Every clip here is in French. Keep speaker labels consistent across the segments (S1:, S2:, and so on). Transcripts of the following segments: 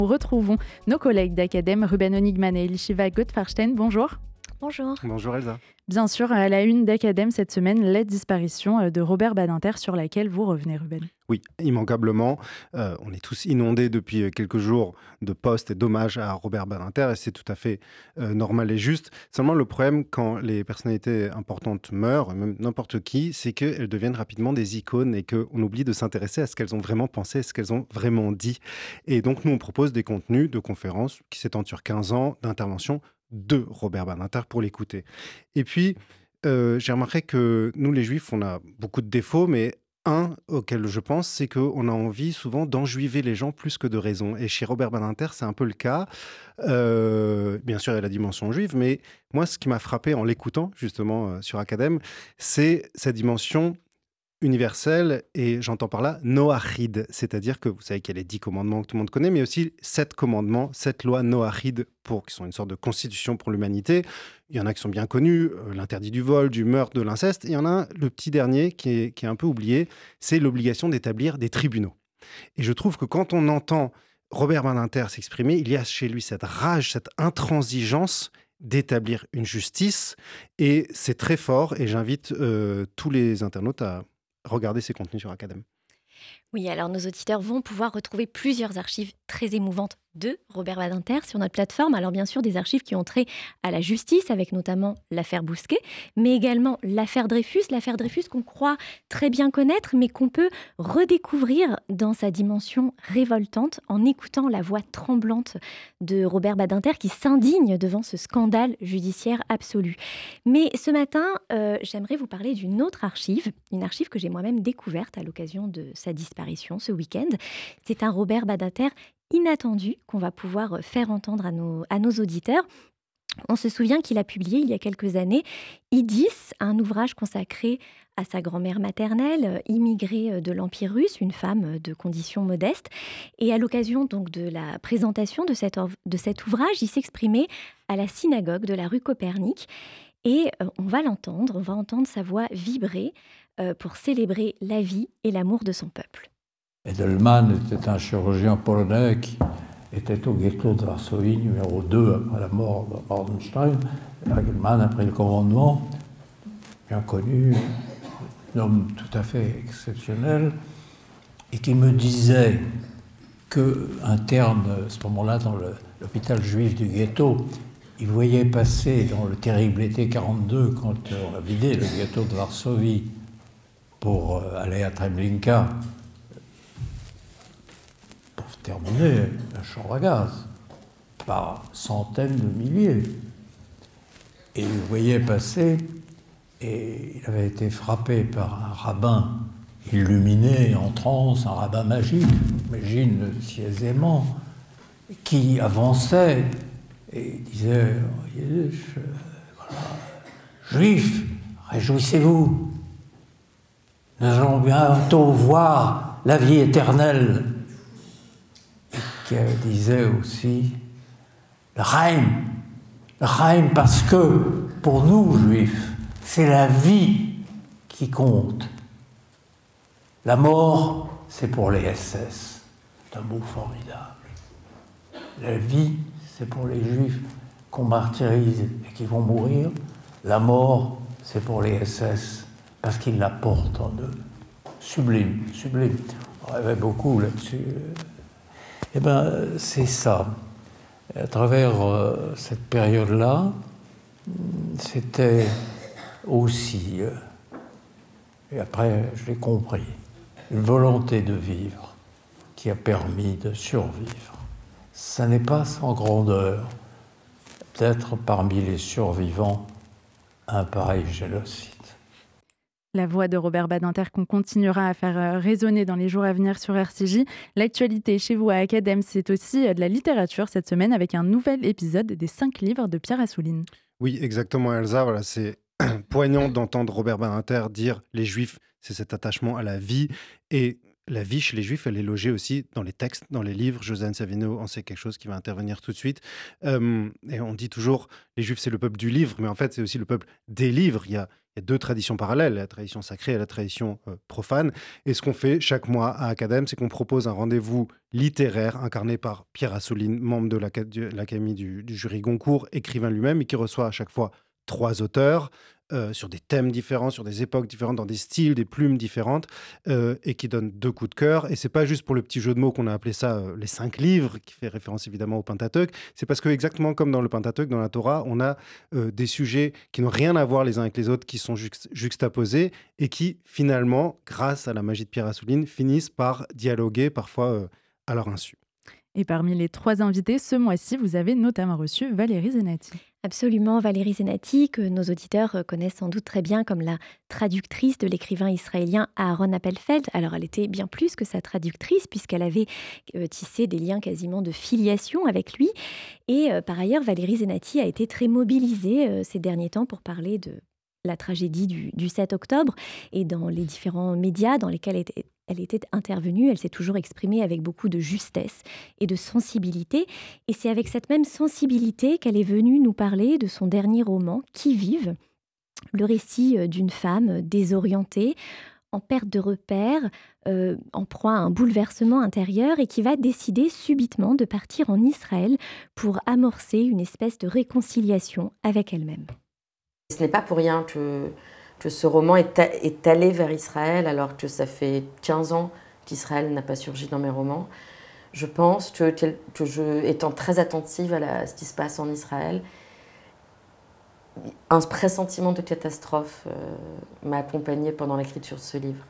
S1: nous retrouvons nos collègues d'Acadème, Ruben Onigman et Elishiva Gottfarstein. Bonjour.
S2: Bonjour.
S3: Bonjour Elsa.
S1: Bien sûr, à la une d'Acadème cette semaine, la disparition euh, de Robert Badinter sur laquelle vous revenez, Ruben.
S3: Oui, immanquablement. Euh, on est tous inondés depuis euh, quelques jours de postes et d'hommages à Robert Badinter et c'est tout à fait normal et juste. Seulement, le problème quand les personnalités importantes meurent, même n'importe qui, c'est qu'elles deviennent rapidement des icônes et qu'on oublie de s'intéresser à ce qu'elles ont vraiment pensé, à ce qu'elles ont vraiment dit. Et donc, nous, on propose des contenus de conférences qui s'étendent sur 15 ans d'intervention de Robert Badinter pour l'écouter. Et puis, euh, j'ai remarqué que nous, les Juifs, on a beaucoup de défauts, mais un auquel je pense, c'est qu'on a envie souvent d'enjuiver les gens plus que de raison. Et chez Robert Badinter, c'est un peu le cas. Euh, bien sûr, il y a la dimension juive, mais moi, ce qui m'a frappé en l'écoutant, justement, euh, sur Academ, c'est cette dimension universel et j'entends par là noachide, c'est-à-dire que vous savez qu'il y a les dix commandements que tout le monde connaît, mais aussi sept commandements, sept lois noachide pour qui sont une sorte de constitution pour l'humanité. Il y en a qui sont bien connus, euh, l'interdit du vol, du meurtre, de l'inceste. Il y en a le petit dernier qui est, qui est un peu oublié, c'est l'obligation d'établir des tribunaux. Et je trouve que quand on entend Robert Badinter s'exprimer, il y a chez lui cette rage, cette intransigeance d'établir une justice. Et c'est très fort. Et j'invite euh, tous les internautes à, Regardez ces contenus sur Academ.
S2: Oui, alors nos auditeurs vont pouvoir retrouver plusieurs archives très émouvantes de Robert Badinter sur notre plateforme. Alors bien sûr des archives qui ont trait à la justice, avec notamment l'affaire Bousquet, mais également l'affaire Dreyfus, l'affaire Dreyfus qu'on croit très bien connaître, mais qu'on peut redécouvrir dans sa dimension révoltante en écoutant la voix tremblante de Robert Badinter qui s'indigne devant ce scandale judiciaire absolu. Mais ce matin, euh, j'aimerais vous parler d'une autre archive, une archive que j'ai moi-même découverte à l'occasion de sa disparition ce week-end. C'est un Robert Badinter inattendu qu'on va pouvoir euh, faire entendre à nos, à nos auditeurs. On se souvient qu'il a publié il y a quelques années Idis, un ouvrage consacré à sa grand-mère maternelle, euh, immigrée euh, de l'Empire russe, une femme de condition modeste. Et à l'occasion donc de la présentation de, cette, de cet ouvrage, il s'exprimait à la synagogue de la rue Copernic. Et on va l'entendre, on va entendre sa voix vibrer pour célébrer la vie et l'amour de son peuple.
S4: Edelman était un chirurgien polonais qui était au ghetto de Varsovie, numéro 2, après la mort de Mordenstein. Edelman a pris le commandement, bien connu, un homme tout à fait exceptionnel, et qui me disait qu'un terme, à ce moment-là, dans l'hôpital juif du ghetto, il voyait passer dans le terrible été 42, quand on a vidé le ghetto de Varsovie pour euh, aller à Treblinka, terminer la chambre à gaz par centaines de milliers. Et vous voyez passer, et il avait été frappé par un rabbin illuminé, en transe, un rabbin magique, imagine si aisément, qui avançait et disait Juifs, réjouissez-vous, nous allons bientôt voir la vie éternelle disait aussi le Reim. Le Reim parce que pour nous, juifs, c'est la vie qui compte. La mort, c'est pour les SS. C'est un mot formidable. La vie, c'est pour les juifs qu'on martyrise et qui vont mourir. La mort, c'est pour les SS parce qu'ils la portent en eux. Sublime, sublime. On rêvait beaucoup là-dessus. Eh bien, c'est ça. À travers euh, cette période-là, c'était aussi, euh, et après je l'ai compris, une volonté de vivre qui a permis de survivre. Ça n'est pas sans grandeur d'être parmi les survivants un pareil génocide.
S1: La voix de Robert Badinter qu'on continuera à faire euh, résonner dans les jours à venir sur RCJ. L'actualité chez vous à Academ, c'est aussi euh, de la littérature cette semaine avec un nouvel épisode des cinq livres de Pierre Assouline.
S3: Oui, exactement, Elsa. Voilà, c'est poignant d'entendre Robert Badinter dire les Juifs, c'est cet attachement à la vie. Et la vie chez les Juifs, elle est logée aussi dans les textes, dans les livres. Josiane Savino en sait quelque chose qui va intervenir tout de suite. et on dit toujours, les Juifs, c'est le peuple du livre, mais en fait, c'est aussi le peuple des livres. Il y a il y a deux traditions parallèles, la tradition sacrée et la tradition euh, profane. Et ce qu'on fait chaque mois à Academ, c'est qu'on propose un rendez-vous littéraire incarné par Pierre Assouline, membre de l'Académie du, du jury Goncourt, écrivain lui-même, et qui reçoit à chaque fois trois auteurs, euh, sur des thèmes différents, sur des époques différentes, dans des styles, des plumes différentes, euh, et qui donne deux coups de cœur. Et c'est pas juste pour le petit jeu de mots qu'on a appelé ça euh, les cinq livres, qui fait référence évidemment au Pentateuque. C'est parce que exactement comme dans le Pentateuque, dans la Torah, on a des sujets qui n'ont rien à voir les uns avec les autres, qui sont juxtaposés et qui finalement, grâce à la magie de Pierre Assouline, finissent par dialoguer parfois à leur insu.
S1: Et parmi les trois invités, ce mois-ci, vous avez notamment reçu Valérie Zenati.
S2: Absolument, Valérie Zenati, que nos auditeurs euh, connaissent sans doute très bien comme la traductrice de l'écrivain israélien Aaron Appelfeld. Alors elle était bien plus que sa traductrice puisqu'elle avait euh, tissé des liens quasiment de filiation avec lui. Et euh, par ailleurs, Valérie Zenati a été très mobilisée ces derniers temps pour parler de la tragédie du, du 7 octobre et dans les différents médias dans lesquels elle elle était intervenue, elle s'est toujours exprimée avec beaucoup de justesse et de sensibilité. Et c'est avec cette même sensibilité qu'elle est venue nous parler de son dernier roman, Qui vive, le récit euh, d'une femme désorientée, en perte de repères, euh, en proie à un bouleversement intérieur et qui va décider subitement de partir en Israël pour amorcer une espèce de réconciliation avec elle-même.
S5: Ce n'est pas pour rien que ce roman est, allé vers Israël alors que ça fait 15 ans qu'Israël n'a pas surgi dans mes romans. Je pense que, étant très attentive à, ce qui se passe en Israël, un pressentiment de catastrophe euh, m'a accompagné pendant l'écriture de ce livre.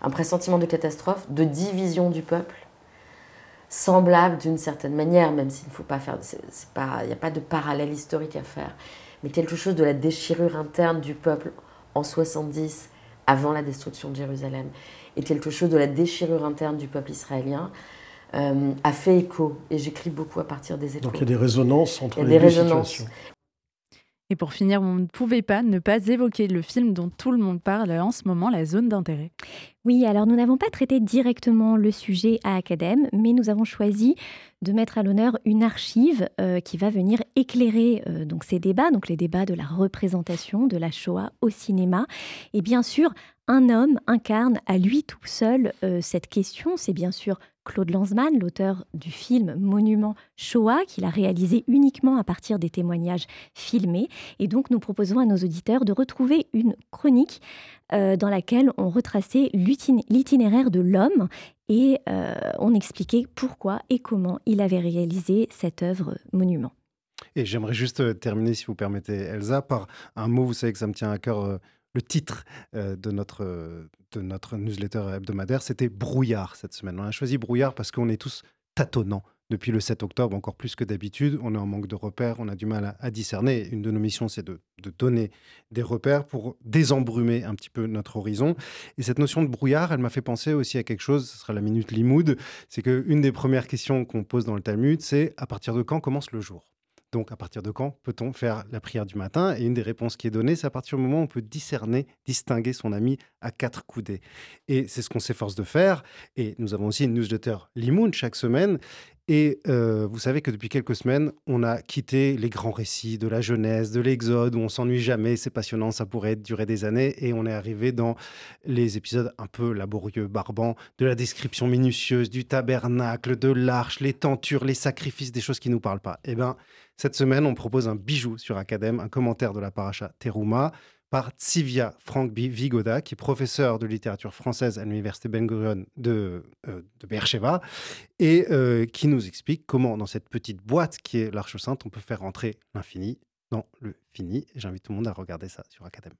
S5: Un pressentiment de catastrophe, de division du peuple, semblable d'une certaine manière, même s'il ne faut pas faire, il n'y a pas de parallèle historique à faire mais quelque chose de la déchirure interne du peuple en 70, avant la destruction de Jérusalem, et quelque chose de la déchirure interne du peuple israélien, euh, a fait écho. Et j'écris beaucoup à partir des échos.
S6: Donc il y a des résonances entre les deux situations.
S1: Et pour finir, on ne pouvait pas ne pas évoquer le film dont tout le monde parle en ce moment, La zone d'intérêt.
S2: Oui, alors nous n'avons pas traité directement le sujet à Academ, mais nous avons choisi de mettre à l'honneur une archive euh, qui va venir éclairer euh, donc ces débats, donc les débats de la représentation de la Shoah au cinéma. Et bien sûr, un homme incarne à lui tout seul euh, cette question. C'est bien sûr Claude Lanzmann, l'auteur du film Monument Shoah, qu'il a réalisé uniquement à partir des témoignages filmés. Et donc, nous proposons à nos auditeurs de retrouver une chronique euh, dans laquelle on retraçait l'itinéraire de l'homme et euh, on expliquait pourquoi et comment il avait réalisé cette œuvre monument.
S3: Et j'aimerais juste euh, terminer, si vous permettez, Elsa, par un mot, vous savez que ça me tient à cœur le titre euh, de, notre, newsletter hebdomadaire, c'était Brouillard cette semaine. On a choisi Brouillard parce qu'on est tous tâtonnants depuis le 7 octobre, encore plus que d'habitude. On est en manque de repères, on a du mal à, discerner. Une de nos missions, c'est de, de, donner des repères pour désembrumer un petit peu notre horizon. Et cette notion de brouillard, elle m'a fait penser aussi à quelque chose, ce sera la minute limoud, c'est qu'une des premières questions qu'on pose dans le Talmud, c'est à partir de quand commence le jour? Donc, à partir de quand peut-on faire la prière du matin? Et une des réponses qui est donnée, c'est à partir du moment où on peut discerner, distinguer son ami à quatre coudées. Et c'est ce qu'on s'efforce de faire. Et nous avons aussi une newsletter Limoun chaque semaine. Et euh, vous savez que depuis quelques semaines, on a quitté les grands récits de la Genèse, de l'Exode, où on s'ennuie jamais, c'est passionnant, ça pourrait durer des années. Et on est arrivé dans les épisodes un peu laborieux, barbants, de la description minutieuse du tabernacle, de l'arche, les tentures, les sacrifices, des choses qui ne nous parlent pas. Eh bien, cette semaine, on propose un bijou sur Academ, un commentaire de la paracha Teruma par Tsivia Frank Vigoda, qui est professeur de littérature française à l'université Ben Gurion de, euh, Beersheba, et euh, qui nous explique comment, dans cette petite boîte qui est l'Arche Sainte, on peut faire rentrer l'infini dans le fini. J'invite tout le monde à regarder ça sur Academ.